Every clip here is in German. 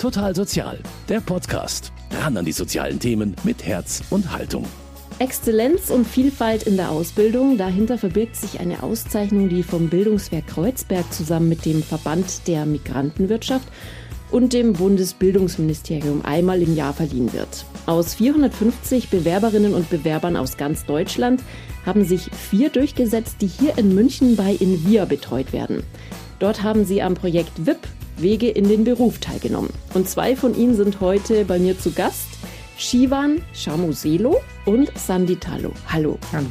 Total Sozial, der Podcast. Ran an die sozialen Themen mit Herz und Haltung. Exzellenz und Vielfalt in der Ausbildung. Dahinter verbirgt sich eine Auszeichnung, die vom Bildungswerk Kreuzberg zusammen mit dem Verband der Migrantenwirtschaft und dem Bundesbildungsministerium einmal im Jahr verliehen wird. Aus 450 Bewerberinnen und Bewerbern aus ganz Deutschland haben sich vier durchgesetzt, die hier in München bei Invia betreut werden. Dort haben sie am Projekt WIP Wege in den Beruf teilgenommen. Und zwei von ihnen sind heute bei mir zu Gast. Shivan Shamuselo und Sandy Talo. Hallo. Hallo.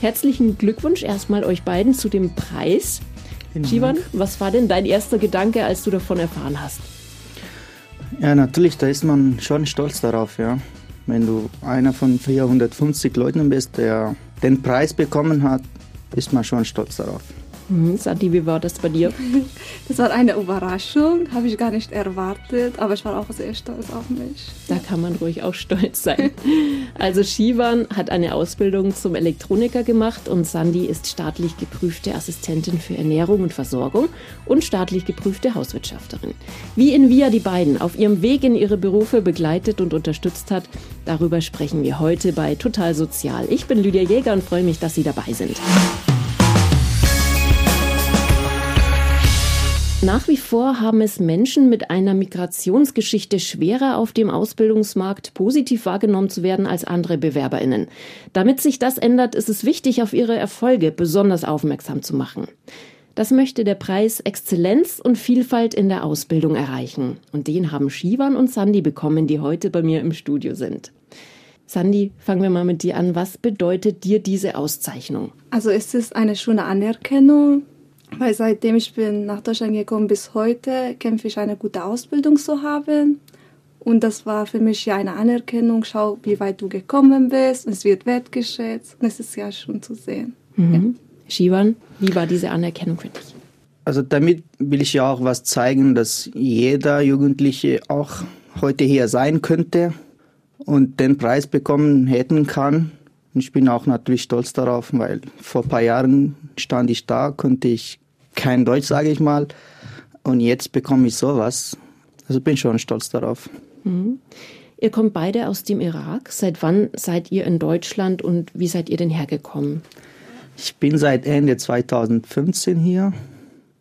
Herzlichen Glückwunsch erstmal euch beiden zu dem Preis. Shivan, was war denn dein erster Gedanke, als du davon erfahren hast? Ja, natürlich, da ist man schon stolz darauf, ja. Wenn du einer von 450 Leuten bist, der den Preis bekommen hat, ist man schon stolz darauf. Mhm, Sandy, wie war das bei dir? Das war eine Überraschung, habe ich gar nicht erwartet, aber ich war auch sehr stolz auf mich. Da kann man ruhig auch stolz sein. Also Shivan hat eine Ausbildung zum Elektroniker gemacht und Sandy ist staatlich geprüfte Assistentin für Ernährung und Versorgung und staatlich geprüfte Hauswirtschafterin. Wie Invia die beiden auf ihrem Weg in ihre Berufe begleitet und unterstützt hat, darüber sprechen wir heute bei Total Sozial. Ich bin Lydia Jäger und freue mich, dass Sie dabei sind. Nach wie vor haben es Menschen mit einer Migrationsgeschichte schwerer auf dem Ausbildungsmarkt positiv wahrgenommen zu werden als andere Bewerberinnen. Damit sich das ändert, ist es wichtig, auf ihre Erfolge besonders aufmerksam zu machen. Das möchte der Preis Exzellenz und Vielfalt in der Ausbildung erreichen. Und den haben Shivan und Sandy bekommen, die heute bei mir im Studio sind. Sandy, fangen wir mal mit dir an. Was bedeutet dir diese Auszeichnung? Also es ist eine schöne Anerkennung weil seitdem ich bin nach Deutschland gekommen bis heute kämpfe ich eine gute Ausbildung zu haben. Und das war für mich ja eine Anerkennung. Schau, wie weit du gekommen bist. Und es wird wertgeschätzt. Und es ist ja schon zu sehen. Mhm. Ja. Shivan, wie war diese Anerkennung für dich? Also damit will ich ja auch was zeigen, dass jeder Jugendliche auch heute hier sein könnte und den Preis bekommen hätten kann. Und ich bin auch natürlich stolz darauf, weil vor ein paar Jahren stand ich da, konnte ich kein Deutsch, sage ich mal. Und jetzt bekomme ich sowas. Also bin schon stolz darauf. Mhm. Ihr kommt beide aus dem Irak. Seit wann seid ihr in Deutschland und wie seid ihr denn hergekommen? Ich bin seit Ende 2015 hier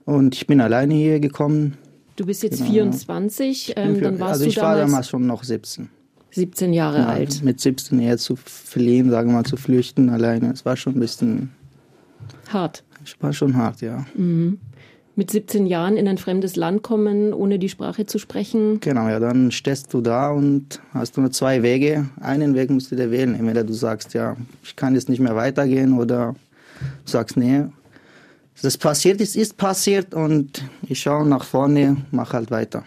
und ich bin alleine hier gekommen. Du bist jetzt genau. 24, ähm, dann warst also du ich war damals schon noch 17. 17 Jahre ja, alt. Mit 17 eher zu fliehen, sagen wir mal, zu flüchten alleine. Es war schon ein bisschen hart. Es war schon hart, ja. Mhm. Mit 17 Jahren in ein fremdes Land kommen, ohne die Sprache zu sprechen. Genau, ja, dann stehst du da und hast nur zwei Wege. Einen Weg musst du dir wählen. Entweder du sagst, ja, ich kann jetzt nicht mehr weitergehen oder du sagst, nee, das passiert ist, ist passiert und ich schaue nach vorne, mach halt weiter.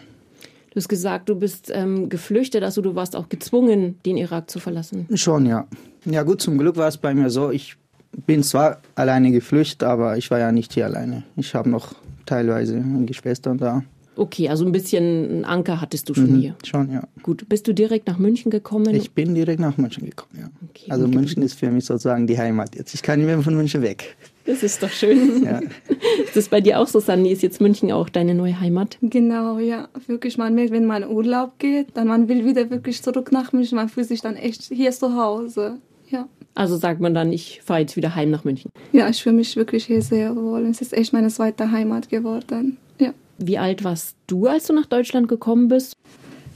Du hast gesagt, du bist ähm, geflüchtet, also du warst auch gezwungen, den Irak zu verlassen. Schon, ja. Ja gut, zum Glück war es bei mir so, ich bin zwar alleine geflüchtet, aber ich war ja nicht hier alleine. Ich habe noch teilweise Geschwister da. Okay, also ein bisschen einen Anker hattest du schon mhm, hier. Schon, ja. Gut, bist du direkt nach München gekommen? Ich bin direkt nach München gekommen, ja. Okay, also München ist für mich sozusagen die Heimat jetzt. Ich kann nicht mehr von München weg. Das ist doch schön. Ja. Ist das bei dir auch so, Sandy? Ist jetzt München auch deine neue Heimat? Genau, ja. Wirklich, man merkt, wenn man in Urlaub geht, dann man will wieder wirklich zurück nach München. Man fühlt sich dann echt hier zu Hause. Ja. Also sagt man dann, ich fahre jetzt wieder heim nach München. Ja, ich fühle mich wirklich hier sehr wohl. Es ist echt meine zweite Heimat geworden. Ja. Wie alt warst du, als du nach Deutschland gekommen bist?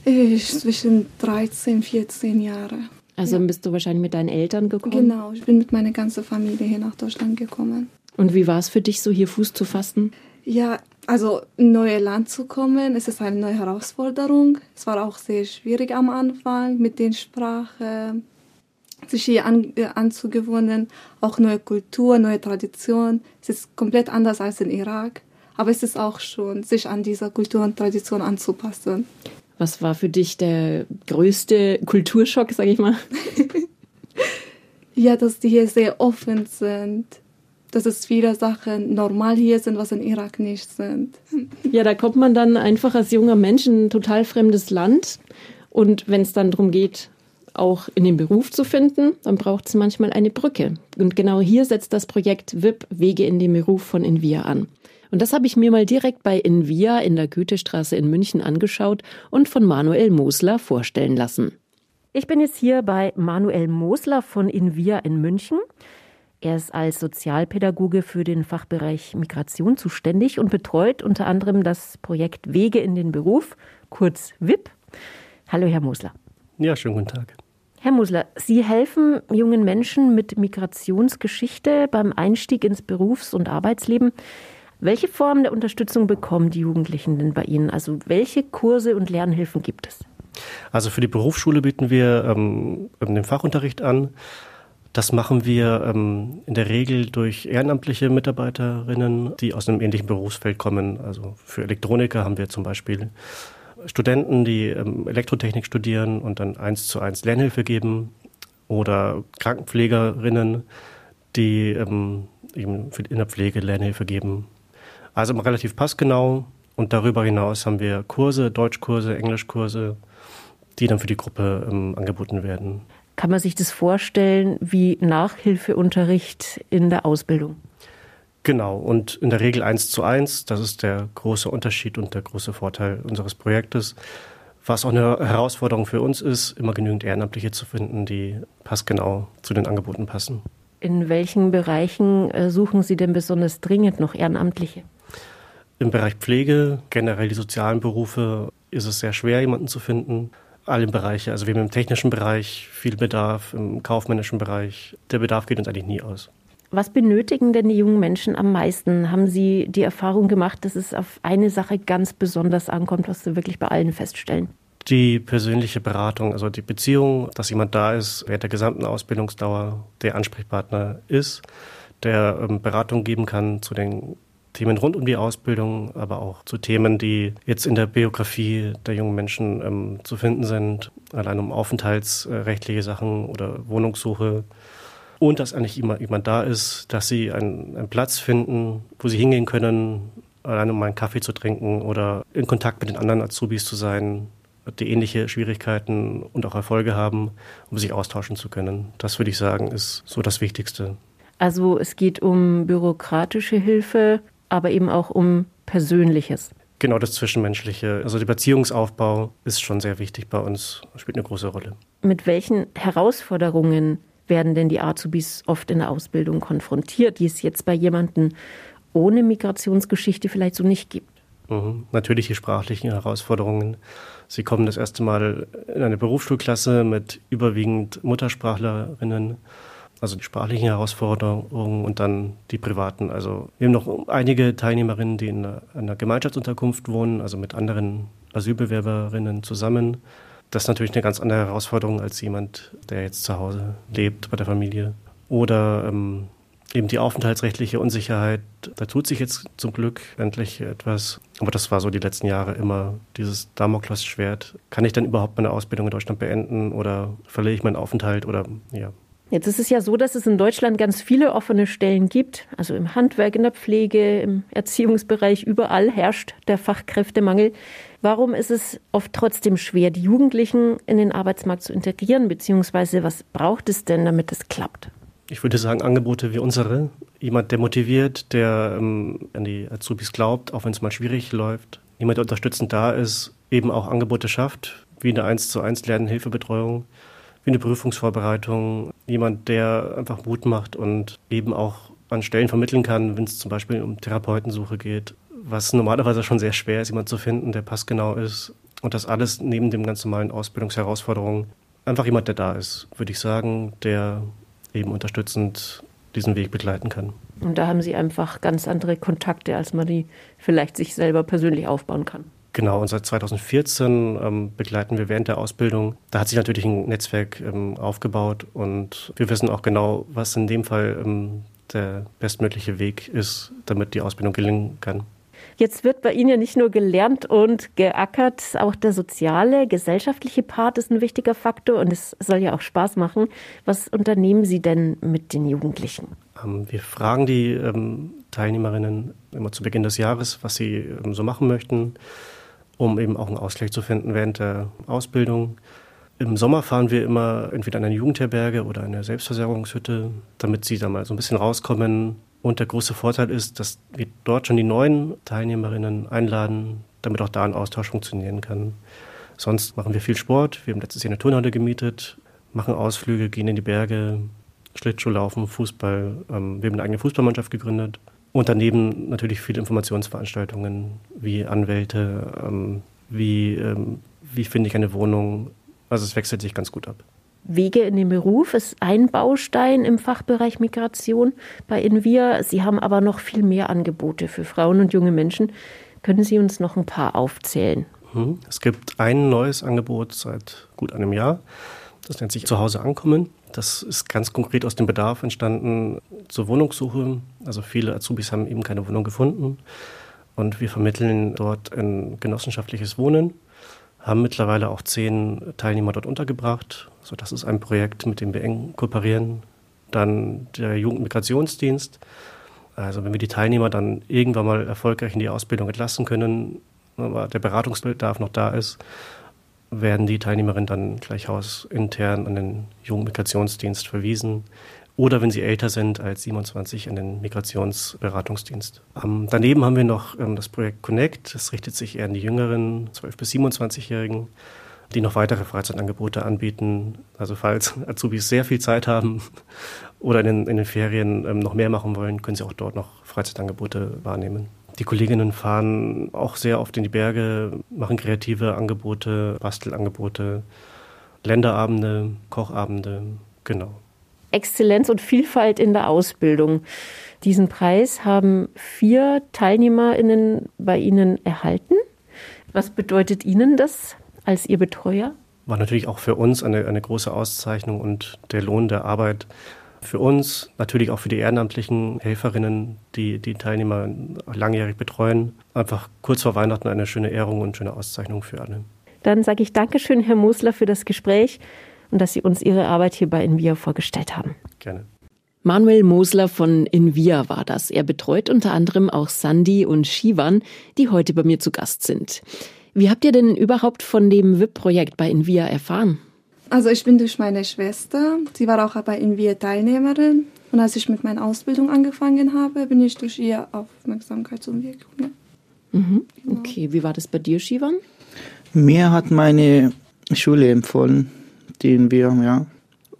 Ich zwischen 13, 14 Jahre. Also ja. bist du wahrscheinlich mit deinen Eltern gekommen? Genau, ich bin mit meiner ganzen Familie hier nach Deutschland gekommen. Und wie war es für dich, so hier Fuß zu fassen? Ja, also in neues Land zu kommen, es ist eine neue Herausforderung. Es war auch sehr schwierig am Anfang mit den Sprachen, sich hier an, äh, anzugewöhnen, auch neue Kultur, neue Tradition. Es ist komplett anders als in Irak, aber es ist auch schon, sich an dieser Kultur und Tradition anzupassen. Was war für dich der größte Kulturschock, sage ich mal? ja, dass die hier sehr offen sind. Dass es viele Sachen normal hier sind, was in Irak nicht sind. Ja, da kommt man dann einfach als junger Mensch in ein total fremdes Land. Und wenn es dann darum geht, auch in den Beruf zu finden, dann braucht es manchmal eine Brücke. Und genau hier setzt das Projekt WIP Wege in den Beruf von Invia an. Und das habe ich mir mal direkt bei Invia in der Goethestraße in München angeschaut und von Manuel Mosler vorstellen lassen. Ich bin jetzt hier bei Manuel Mosler von Invia in München. Er ist als Sozialpädagoge für den Fachbereich Migration zuständig und betreut unter anderem das Projekt Wege in den Beruf, kurz WIP. Hallo, Herr Mosler. Ja, schönen guten Tag. Herr Musler, Sie helfen jungen Menschen mit Migrationsgeschichte beim Einstieg ins Berufs- und Arbeitsleben. Welche Form der Unterstützung bekommen die Jugendlichen denn bei Ihnen? Also welche Kurse und Lernhilfen gibt es? Also für die Berufsschule bieten wir ähm, den Fachunterricht an. Das machen wir ähm, in der Regel durch ehrenamtliche Mitarbeiterinnen, die aus einem ähnlichen Berufsfeld kommen. Also für Elektroniker haben wir zum Beispiel Studenten, die ähm, Elektrotechnik studieren und dann eins zu eins Lernhilfe geben oder Krankenpflegerinnen, die ähm, eben in der Pflege Lernhilfe geben. Also relativ passgenau und darüber hinaus haben wir Kurse, Deutschkurse, Englischkurse, die dann für die Gruppe ähm, angeboten werden. Kann man sich das vorstellen wie Nachhilfeunterricht in der Ausbildung? Genau, und in der Regel eins zu eins. Das ist der große Unterschied und der große Vorteil unseres Projektes. Was auch eine Herausforderung für uns ist, immer genügend Ehrenamtliche zu finden, die passgenau zu den Angeboten passen. In welchen Bereichen äh, suchen Sie denn besonders dringend noch Ehrenamtliche? Im Bereich Pflege, generell die sozialen Berufe, ist es sehr schwer, jemanden zu finden alle Bereiche. Also wir haben im technischen Bereich viel Bedarf, im kaufmännischen Bereich. Der Bedarf geht uns eigentlich nie aus. Was benötigen denn die jungen Menschen am meisten? Haben Sie die Erfahrung gemacht, dass es auf eine Sache ganz besonders ankommt, was Sie wirklich bei allen feststellen? Die persönliche Beratung, also die Beziehung, dass jemand da ist während der gesamten Ausbildungsdauer, der Ansprechpartner ist, der ähm, Beratung geben kann zu den Themen rund um die Ausbildung, aber auch zu Themen, die jetzt in der Biografie der jungen Menschen ähm, zu finden sind, allein um aufenthaltsrechtliche Sachen oder Wohnungssuche. Und dass eigentlich immer jemand da ist, dass sie einen, einen Platz finden, wo sie hingehen können, allein um einen Kaffee zu trinken oder in Kontakt mit den anderen Azubis zu sein, die ähnliche Schwierigkeiten und auch Erfolge haben, um sich austauschen zu können. Das würde ich sagen, ist so das Wichtigste. Also es geht um bürokratische Hilfe, aber eben auch um Persönliches. Genau das Zwischenmenschliche. Also der Beziehungsaufbau ist schon sehr wichtig bei uns, spielt eine große Rolle. Mit welchen Herausforderungen werden denn die Azubis oft in der Ausbildung konfrontiert, die es jetzt bei jemandem ohne Migrationsgeschichte vielleicht so nicht gibt? Mhm. Natürlich die sprachlichen Herausforderungen. Sie kommen das erste Mal in eine Berufsschulklasse mit überwiegend Muttersprachlerinnen also die sprachlichen Herausforderungen und dann die privaten. Also wir haben noch einige Teilnehmerinnen, die in einer Gemeinschaftsunterkunft wohnen, also mit anderen Asylbewerberinnen zusammen. Das ist natürlich eine ganz andere Herausforderung als jemand, der jetzt zu Hause lebt bei der Familie. Oder ähm, eben die aufenthaltsrechtliche Unsicherheit. Da tut sich jetzt zum Glück endlich etwas. Aber das war so die letzten Jahre immer dieses Damoklesschwert. Kann ich dann überhaupt meine Ausbildung in Deutschland beenden oder verliere ich meinen Aufenthalt oder ja, Jetzt ist es ja so, dass es in Deutschland ganz viele offene Stellen gibt. Also im Handwerk, in der Pflege, im Erziehungsbereich, überall herrscht der Fachkräftemangel. Warum ist es oft trotzdem schwer, die Jugendlichen in den Arbeitsmarkt zu integrieren? Beziehungsweise was braucht es denn, damit es klappt? Ich würde sagen, Angebote wie unsere. Jemand, der motiviert, der ähm, an die Azubis glaubt, auch wenn es mal schwierig läuft. Jemand, der unterstützend da ist, eben auch Angebote schafft, wie eine 1 zu 1 Lernhilfebetreuung wie eine Prüfungsvorbereitung, jemand, der einfach Mut macht und eben auch an Stellen vermitteln kann, wenn es zum Beispiel um Therapeutensuche geht, was normalerweise schon sehr schwer ist, jemand zu finden, der passgenau ist. Und das alles neben den ganz normalen Ausbildungsherausforderungen. Einfach jemand, der da ist, würde ich sagen, der eben unterstützend diesen Weg begleiten kann. Und da haben Sie einfach ganz andere Kontakte, als man die vielleicht sich selber persönlich aufbauen kann. Genau, und seit 2014 ähm, begleiten wir während der Ausbildung. Da hat sich natürlich ein Netzwerk ähm, aufgebaut und wir wissen auch genau, was in dem Fall ähm, der bestmögliche Weg ist, damit die Ausbildung gelingen kann. Jetzt wird bei Ihnen ja nicht nur gelernt und geackert, auch der soziale, gesellschaftliche Part ist ein wichtiger Faktor und es soll ja auch Spaß machen. Was unternehmen Sie denn mit den Jugendlichen? Ähm, wir fragen die ähm, Teilnehmerinnen immer zu Beginn des Jahres, was sie ähm, so machen möchten um eben auch einen Ausgleich zu finden während der Ausbildung. Im Sommer fahren wir immer entweder in eine Jugendherberge oder eine Selbstversorgungshütte, damit sie da mal so ein bisschen rauskommen, Und der große Vorteil ist, dass wir dort schon die neuen Teilnehmerinnen einladen, damit auch da ein Austausch funktionieren kann. Sonst machen wir viel Sport. Wir haben letztes Jahr eine Turnhalle gemietet, machen Ausflüge, gehen in die Berge, Schlittschuhlaufen, Fußball. Ähm, wir haben eine eigene Fußballmannschaft gegründet. Und daneben natürlich viele Informationsveranstaltungen wie Anwälte, ähm, wie, ähm, wie finde ich eine Wohnung. Also es wechselt sich ganz gut ab. Wege in den Beruf ist ein Baustein im Fachbereich Migration bei Invia. Sie haben aber noch viel mehr Angebote für Frauen und junge Menschen. Können Sie uns noch ein paar aufzählen? Mhm. Es gibt ein neues Angebot seit gut einem Jahr. Das nennt sich Zuhause ankommen. Das ist ganz konkret aus dem Bedarf entstanden zur Wohnungssuche. Also viele Azubis haben eben keine Wohnung gefunden. Und wir vermitteln dort ein genossenschaftliches Wohnen, haben mittlerweile auch zehn Teilnehmer dort untergebracht. Also das ist ein Projekt, mit dem wir eng kooperieren. Dann der Jugendmigrationsdienst. Also wenn wir die Teilnehmer dann irgendwann mal erfolgreich in die Ausbildung entlassen können, aber der Beratungsbedarf noch da ist, werden die Teilnehmerinnen dann gleich hausintern an den Jugendmigrationsdienst verwiesen oder wenn sie älter sind als 27 an den Migrationsberatungsdienst. Ähm, daneben haben wir noch ähm, das Projekt Connect. Das richtet sich eher an die jüngeren 12- bis 27-Jährigen, die noch weitere Freizeitangebote anbieten. Also falls Azubis sehr viel Zeit haben oder in den, in den Ferien ähm, noch mehr machen wollen, können sie auch dort noch Freizeitangebote wahrnehmen. Die Kolleginnen fahren auch sehr oft in die Berge, machen kreative Angebote, Bastelangebote, Länderabende, Kochabende, genau. Exzellenz und Vielfalt in der Ausbildung. Diesen Preis haben vier TeilnehmerInnen bei Ihnen erhalten. Was bedeutet Ihnen das als Ihr Betreuer? War natürlich auch für uns eine, eine große Auszeichnung und der Lohn der Arbeit für uns, natürlich auch für die ehrenamtlichen Helferinnen, die die Teilnehmer langjährig betreuen. Einfach kurz vor Weihnachten eine schöne Ehrung und schöne Auszeichnung für alle. Dann sage ich Dankeschön, Herr Mosler, für das Gespräch und dass Sie uns Ihre Arbeit hier bei Invia vorgestellt haben. Gerne. Manuel Mosler von Invia war das. Er betreut unter anderem auch Sandy und Shivan, die heute bei mir zu Gast sind. Wie habt ihr denn überhaupt von dem WIP-Projekt bei Invia erfahren? Also ich bin durch meine Schwester, sie war auch bei Invia Teilnehmerin und als ich mit meiner Ausbildung angefangen habe, bin ich durch ihr Aufmerksamkeit zum Weg gekommen. Mhm. Okay, wie war das bei dir, Shivan? Mir hat meine Schule empfohlen, den wir, ja.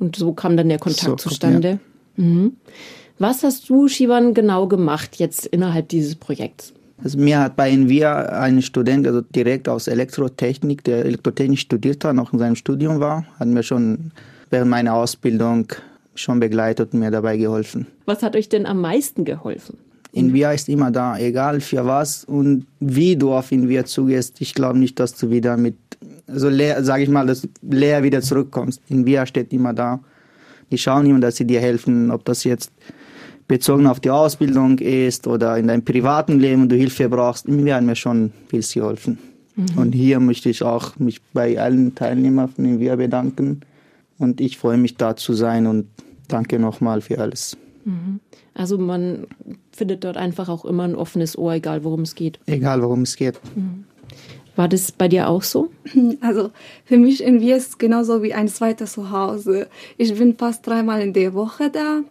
Und so kam dann der Kontakt So, zustande. Mhm. Was hast du, Shivan, genau gemacht jetzt innerhalb dieses Projekts? Also mir hat bei Envia ein Student, also direkt aus Elektrotechnik, der Elektrotechnik studiert hat, noch in seinem Studium war, hat mir schon während meiner Ausbildung schon begleitet und mir dabei geholfen. Was hat euch denn am meisten geholfen? Envia ist immer da, egal für was und wie du auf Envia zugehst. Ich glaube nicht, dass du wieder mit, so leer, sage ich mal, dass leer wieder zurückkommst. Envia steht immer da. Die schauen immer, dass sie dir helfen, ob das jetzt bezogen auf die Ausbildung ist oder in deinem privaten Leben und du Hilfe brauchst. Mir hat mir schon viel geholfen. Und hier möchte ich auch mich bei allen Teilnehmern von Envia bedanken. Und ich freue mich da zu sein und danke nochmal für alles. Also man findet dort einfach auch immer ein offenes Ohr, egal worum es geht. Egal worum es geht. War das bei dir auch so? Also für mich in Wien ist es genauso wie ein zweites Zuhause. Ich bin fast dreimal in der Woche da.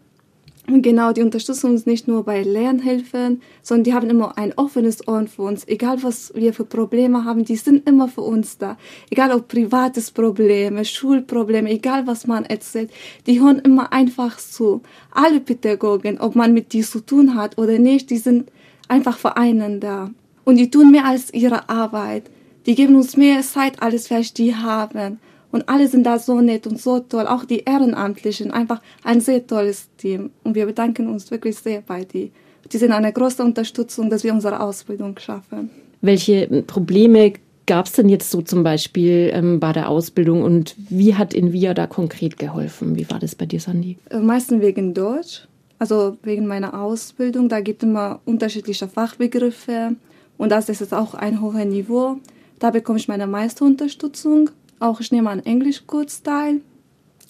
Und genau, die unterstützen uns nicht nur bei Lernhilfen, sondern die haben immer ein offenes Ohr für uns. Egal, was wir für Probleme haben, die sind immer für uns da. Egal, ob privates Probleme, Schulprobleme, egal, was man erzählt, die hören immer einfach zu. Alle Pädagogen, ob man mit die zu tun hat oder nicht, die sind einfach für einen da. Und die tun mehr als ihre Arbeit. Die geben uns mehr Zeit, als vielleicht die haben. Und alle sind da so nett und so toll. Auch die Ehrenamtlichen. Einfach ein sehr tolles Team. Und wir bedanken uns wirklich sehr bei die. Die sind eine große Unterstützung, dass wir unsere Ausbildung schaffen. Welche Probleme gab es denn jetzt so zum Beispiel ähm, bei der Ausbildung und wie hat Invia da konkret geholfen? Wie war das bei dir, Sandy? Äh, Meistens wegen Deutsch. Also wegen meiner Ausbildung. Da gibt es immer unterschiedliche Fachbegriffe. Und das ist jetzt auch ein hohes Niveau. Da bekomme ich meine meiste Unterstützung. Auch ich nehme an Englischkurs teil.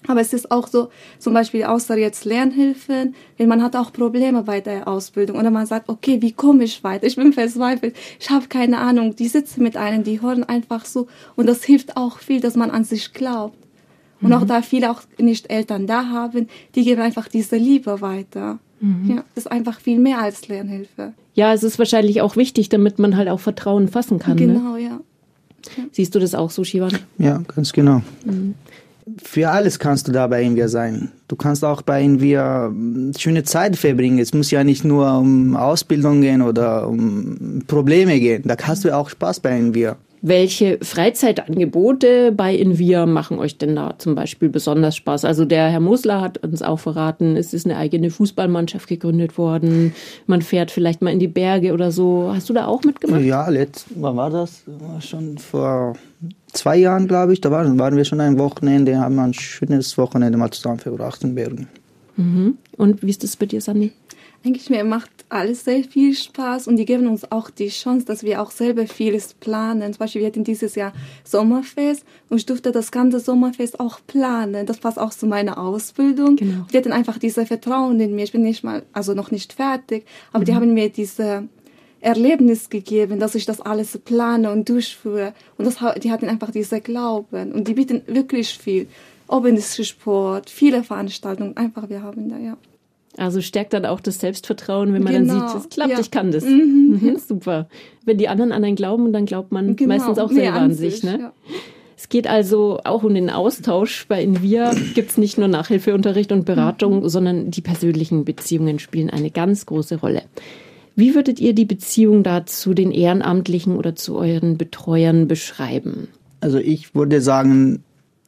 Aber es ist auch so, zum Beispiel außer jetzt Lernhilfen, wenn man hat auch Probleme bei der Ausbildung oder man sagt, okay, wie komme ich weiter? Ich bin verzweifelt, ich habe keine Ahnung. Die sitzen mit einem, die hören einfach so und das hilft auch viel, dass man an sich glaubt. Und auch da viele auch nicht Eltern da haben, die geben einfach diese Liebe weiter. Mhm. Ja, das ist einfach viel mehr als Lernhilfe. Ja, es ist wahrscheinlich auch wichtig, damit man halt auch Vertrauen fassen kann. Ne? Genau, ne? ja. Siehst du das auch so, Shivan? Ja, ganz genau. Mhm. Für alles kannst du da bei Invia sein. Du kannst auch bei Invia hm, schöne Zeit verbringen. Es muss ja nicht nur um Ausbildung gehen oder um Probleme gehen. Da hast du auch Spaß bei Invia. Welche Freizeitangebote bei Invia machen euch denn da zum Beispiel besonders Spaß? Also der Herr Musler hat uns auch verraten, es ist eine eigene Fußballmannschaft gegründet worden. Man fährt vielleicht mal in die Berge oder so. Hast du da auch mitgemacht? Ja, letzt, wann war das? Schon vor zwei Jahren, glaube ich. Da waren, waren wir schon ein Wochenende, haben ein schönes Wochenende mal zusammen verbracht in Bergen. Mhm. Und wie ist das bei dir, Sandy? Eigentlich mir macht alles sehr viel Spaß und die geben uns auch die Chance, dass wir auch selber vieles planen. Zum Beispiel, wir hatten dieses Jahr Sommerfest und ich durfte das ganze Sommerfest auch planen. Das passt auch zu meiner Ausbildung. Genau. Die hatten einfach dieses Vertrauen in mir. Ich bin nicht mal, also noch nicht fertig, aber mhm. die haben mir diese Erlebnis gegeben, dass ich das alles plane und durchführe. Und das, die hatten einfach diese Glauben und die bieten wirklich viel. Ob in Sport, viele Veranstaltungen, einfach wir haben da, ja. Also stärkt dann auch das Selbstvertrauen, wenn man genau. dann sieht, es klappt, ja. ich kann das. Mhm. Mhm, super. Wenn die anderen an einen glauben, dann glaubt man genau. meistens auch selber an, an sich. sich ne? Ja. Es geht also auch um den Austausch. Bei Invia gibt es nicht nur Nachhilfeunterricht und Beratung, mhm. sondern die persönlichen Beziehungen spielen eine ganz große Rolle. Wie würdet ihr die Beziehung da zu den Ehrenamtlichen oder zu euren Betreuern beschreiben? Also ich würde sagen,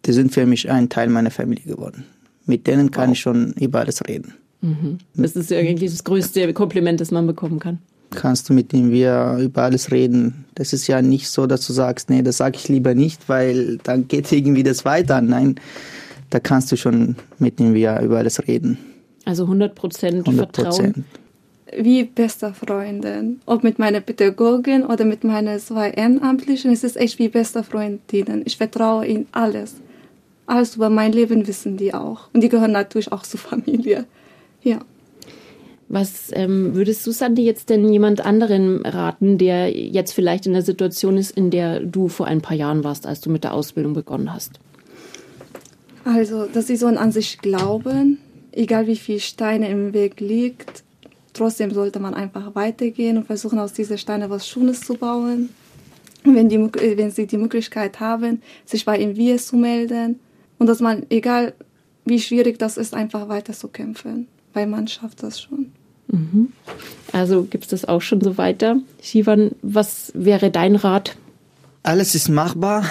die sind für mich ein Teil meiner Familie geworden. Mit denen kann wow. ich schon über alles reden. Mhm. Das ist irgendwie das größte Kompliment, das man bekommen kann. Kannst du mit ihm wir über alles reden. Das ist ja nicht so, dass du sagst, nee, das sage ich lieber nicht, weil dann geht irgendwie das weiter. Nein, da kannst du schon mit ihm wir über alles reden. Also 100 Prozent Vertrauen. Wie beste Freundin. Ob mit meiner Pädagogin oder mit meinen zwei Ehrenamtlichen, es ist echt wie beste Freundinnen. Ich vertraue ihnen alles. Alles über mein Leben wissen die auch. Und die gehören natürlich auch zur Familie. Ja. Was ähm, würdest du, Sandy, jetzt denn jemand anderen raten, der jetzt vielleicht in der Situation ist, in der du vor ein paar Jahren warst, als du mit der Ausbildung begonnen hast? Also, dass sie so an sich glauben, egal wie viele Steine im Weg liegt, trotzdem sollte man einfach weitergehen und versuchen, aus diesen Steinen was Schönes zu bauen. wenn, die, wenn sie die Möglichkeit haben, sich bei ihm zu melden und dass man, egal wie schwierig das ist, einfach weiter zu kämpfen weil man schafft das schon. Mhm. Also gibt es das auch schon so weiter. Shivan, was wäre dein Rat? Alles ist machbar.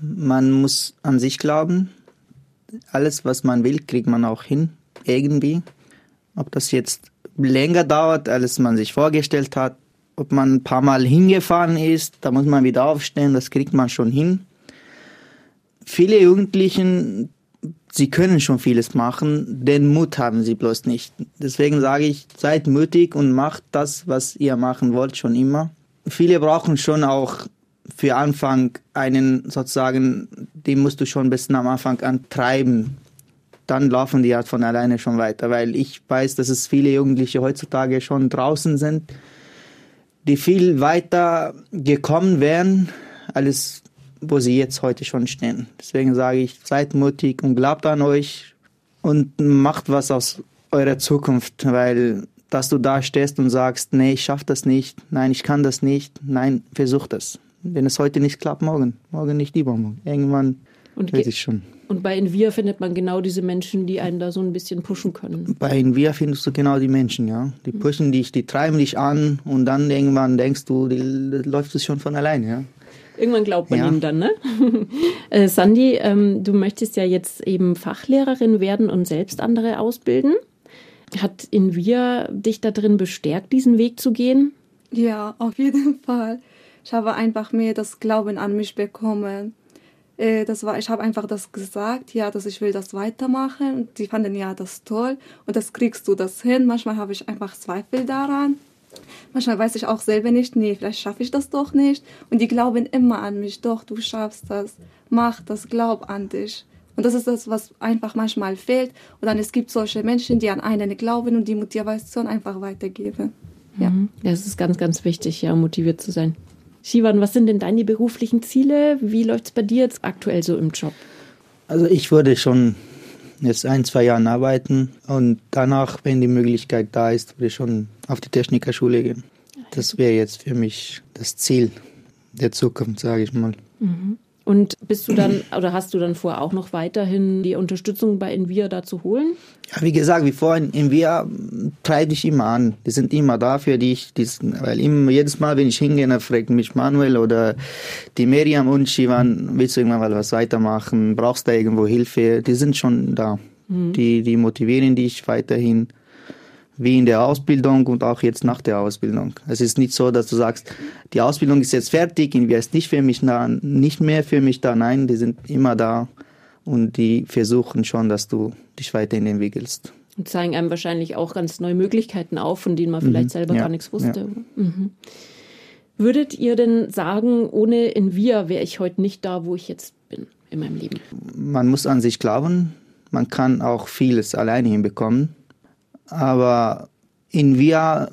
Man muss an sich glauben. Alles, was man will, kriegt man auch hin. Irgendwie. Ob das jetzt länger dauert, als man sich vorgestellt hat, ob man ein paar Mal hingefahren ist, da muss man wieder aufstehen, das kriegt man schon hin. Viele Jugendlichen sie können schon vieles machen, den Mut haben sie bloß nicht. Deswegen sage ich, seid mutig und macht das, was ihr machen wollt, schon immer. Viele brauchen schon auch für Anfang einen sozusagen, den musst du schon ein bisschen am Anfang antreiben. Dann laufen die halt von alleine schon weiter, weil ich weiß, dass es viele Jugendliche heutzutage schon draußen sind, die viel weiter gekommen wären, als wo sie jetzt heute schon stehen. Deswegen sage ich, seid mutig und glaubt an euch und macht was aus eurer Zukunft, weil dass du da stehst und sagst, nee, ich schaffe das nicht, nein, ich kann das nicht, nein, versuch das. Wenn es heute nicht klappt, morgen, morgen nicht übermorgen. Irgendwann und weiß ich schon. Und bei Invia findet man genau diese Menschen, die einen da so ein bisschen pushen können. Bei Invia findest du genau die Menschen, ja. Die pushen dich, die treiben dich an und dann irgendwann denkst du, die, läuft es schon von alleine, ja. Irgendwann glaubt man ja. ihm dann, ne? äh, Sandy, ähm, du möchtest ja jetzt eben Fachlehrerin werden und selbst andere ausbilden. Hat Invia dich da drin bestärkt, diesen Weg zu gehen? Ja, auf jeden Fall. Ich habe einfach mehr das Glauben an mich bekommen. Äh, das war, ich habe einfach das gesagt, ja, dass ich will das weitermachen. Und die fanden ja das toll und das kriegst du das hin. Manchmal habe ich einfach Zweifel daran. Manchmal weiß ich auch selber nicht, nee, vielleicht schaffe ich das doch nicht. Und die glauben immer an mich, doch, du schaffst das, mach das, glaub an dich. Und das ist das, was einfach manchmal fehlt. Und dann es gibt solche Menschen, die an einen glauben und die Motivation einfach weitergeben. Ja. Mhm. Das ist ganz, ganz wichtig, ja, motiviert zu sein. Shivan, was sind denn deine beruflichen Ziele? Wie läuft es bei dir jetzt aktuell so im Job? Also ich würde schon jetzt ein, zwei Jahren arbeiten und danach, wenn die Möglichkeit da ist, würde ich schon auf die Technikerschule gehen. Das wäre jetzt für mich das Ziel der Zukunft, sage ich mal. Mhm. Und bist du dann oder hast du dann vor, auch noch weiterhin die Unterstützung bei Envia da zu holen? Ja, wie gesagt, wie vorhin, Envia treibe ich immer an. Die sind immer da für dich. weil immer, jedes Mal, wenn ich hingehe, dann fragt mich Manuel oder die Miriam und Shivan, willst du irgendwann mal was weitermachen? Brauchst du irgendwo Hilfe? Die sind schon da. Mhm. Die, die motivieren dich weiterhin wie in der Ausbildung und auch jetzt nach der Ausbildung. Es ist nicht so, dass du sagst, die Ausbildung ist jetzt fertig, Inwier ist nicht für mich da, nicht mehr für mich da. Nein, die sind immer da und die versuchen schon, dass du dich weiterhin entwickelst. Und zeigen einem wahrscheinlich auch ganz neue Möglichkeiten auf, von denen man vielleicht mhm. selber ja, gar nichts wusste. Ja. Mhm. Würdet ihr denn sagen, ohne Envia wäre ich heute nicht da, wo ich jetzt bin in meinem Leben? Man muss an sich glauben. Man kann auch vieles alleine hinbekommen. Aber in Via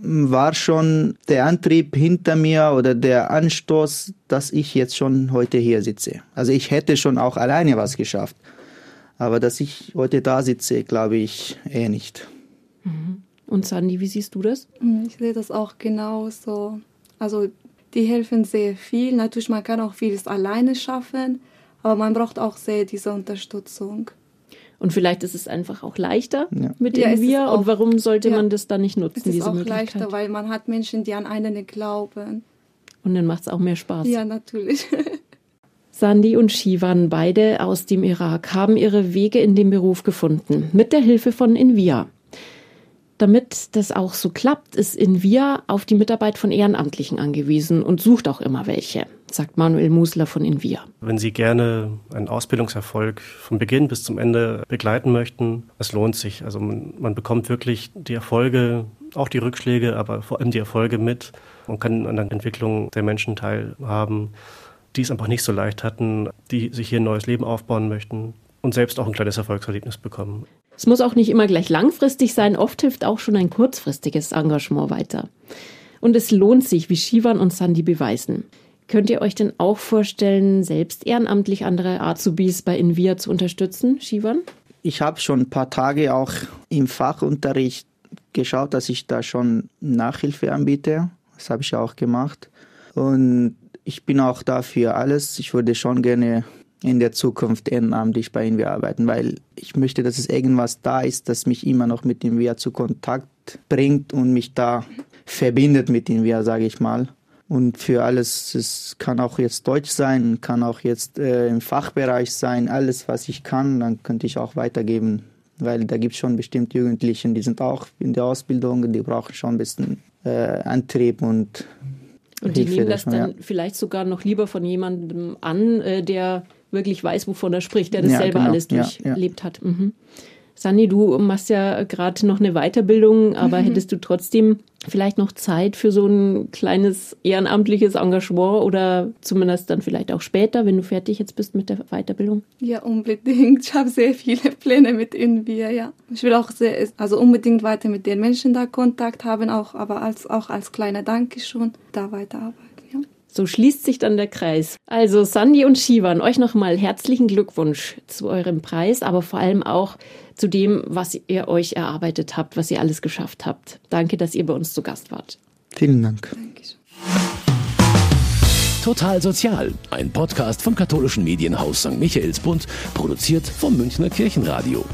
war schon der Antrieb hinter mir oder der Anstoß, dass ich jetzt schon heute hier sitze. Also ich hätte schon auch alleine was geschafft. Aber dass ich heute da sitze, glaube ich eher nicht. Mhm. Und Sandy, wie siehst du das? Mhm, ich sehe das auch genauso. Also die helfen sehr viel. Natürlich, man kann auch vieles alleine schaffen, aber man braucht auch sehr diese Unterstützung. Und vielleicht ist es einfach auch leichter ja. mit ja, dem Wir. Und warum sollte ja, man das dann nicht nutzen, es ist diese auch leichter, weil man hat Menschen, die an einen glauben. Und dann macht es auch mehr Spaß. Ja, natürlich. Sandy und Shivan, beide aus dem Irak, haben ihre Wege in den Beruf gefunden. Mit der Hilfe von Invia. Damit das auch so klappt, ist Invia auf die Mitarbeit von Ehrenamtlichen angewiesen und sucht auch immer welche, sagt Manuel Musler von Invia. Wenn Sie gerne einen Ausbildungserfolg von Beginn bis zum Ende begleiten möchten, es lohnt sich. Also man, man bekommt wirklich die Erfolge, auch die Rückschläge, aber vor allem die Erfolge mit und kann an der Entwicklung der Menschen teilhaben, die es einfach nicht so leicht hatten, die sich hier ein neues Leben aufbauen möchten und selbst auch ein kleines Erfolgserlebnis bekommen. Es muss auch nicht immer gleich langfristig sein, oft hilft auch schon ein kurzfristiges Engagement weiter. Und es lohnt sich, wie Shivan und Sandy beweisen. Könnt ihr euch denn auch vorstellen, selbst ehrenamtlich andere Azubis bei Invia zu unterstützen, Shivan? Ich habe schon ein paar Tage auch im Fachunterricht geschaut, dass ich da schon Nachhilfe anbiete. Das habe ich auch gemacht. Und ich bin auch dafür alles. Ich würde schon gerne in der Zukunft ehrenamtlich bei Invia arbeiten, weil ich möchte, dass es irgendwas da ist, das mich immer noch mit Invia zu Kontakt bringt und mich da verbindet mit Invia, sage ich mal. Und für alles, es kann auch jetzt Deutsch sein, kann auch jetzt äh, im Fachbereich sein, alles, was ich kann, dann könnte ich auch weitergeben. Weil da gibt es schon bestimmt Jugendliche, die sind auch in der Ausbildung, die brauchen schon ein bisschen äh, Antrieb und und die nehmen das dann ja. vielleicht sogar noch lieber von jemandem an, äh, der wirklich weiß, wovon er spricht, der das ja, selber genau. alles durchlebt ja, hat. Mhm. Sani, du machst ja gerade noch eine Weiterbildung, aber mhm. hättest du trotzdem vielleicht noch Zeit für so ein kleines ehrenamtliches Engagement oder zumindest dann vielleicht auch später, wenn du fertig jetzt bist mit der Weiterbildung? Ja, unbedingt. Ich habe sehr viele Pläne mit Invia, ja. Ich will auch sehr, also unbedingt weiter mit den Menschen da Kontakt haben, auch, aber als, auch als kleiner Dankeschön da weiterarbeiten. So schließt sich dann der Kreis. Also Sandy und Shivan, euch nochmal herzlichen Glückwunsch zu eurem Preis, aber vor allem auch zu dem, was ihr euch erarbeitet habt, was ihr alles geschafft habt. Danke, dass ihr bei uns zu Gast wart. Vielen Dank. Total Sozial, ein Podcast vom katholischen Medienhaus St. Michaelsbund, produziert vom Münchner Kirchenradio.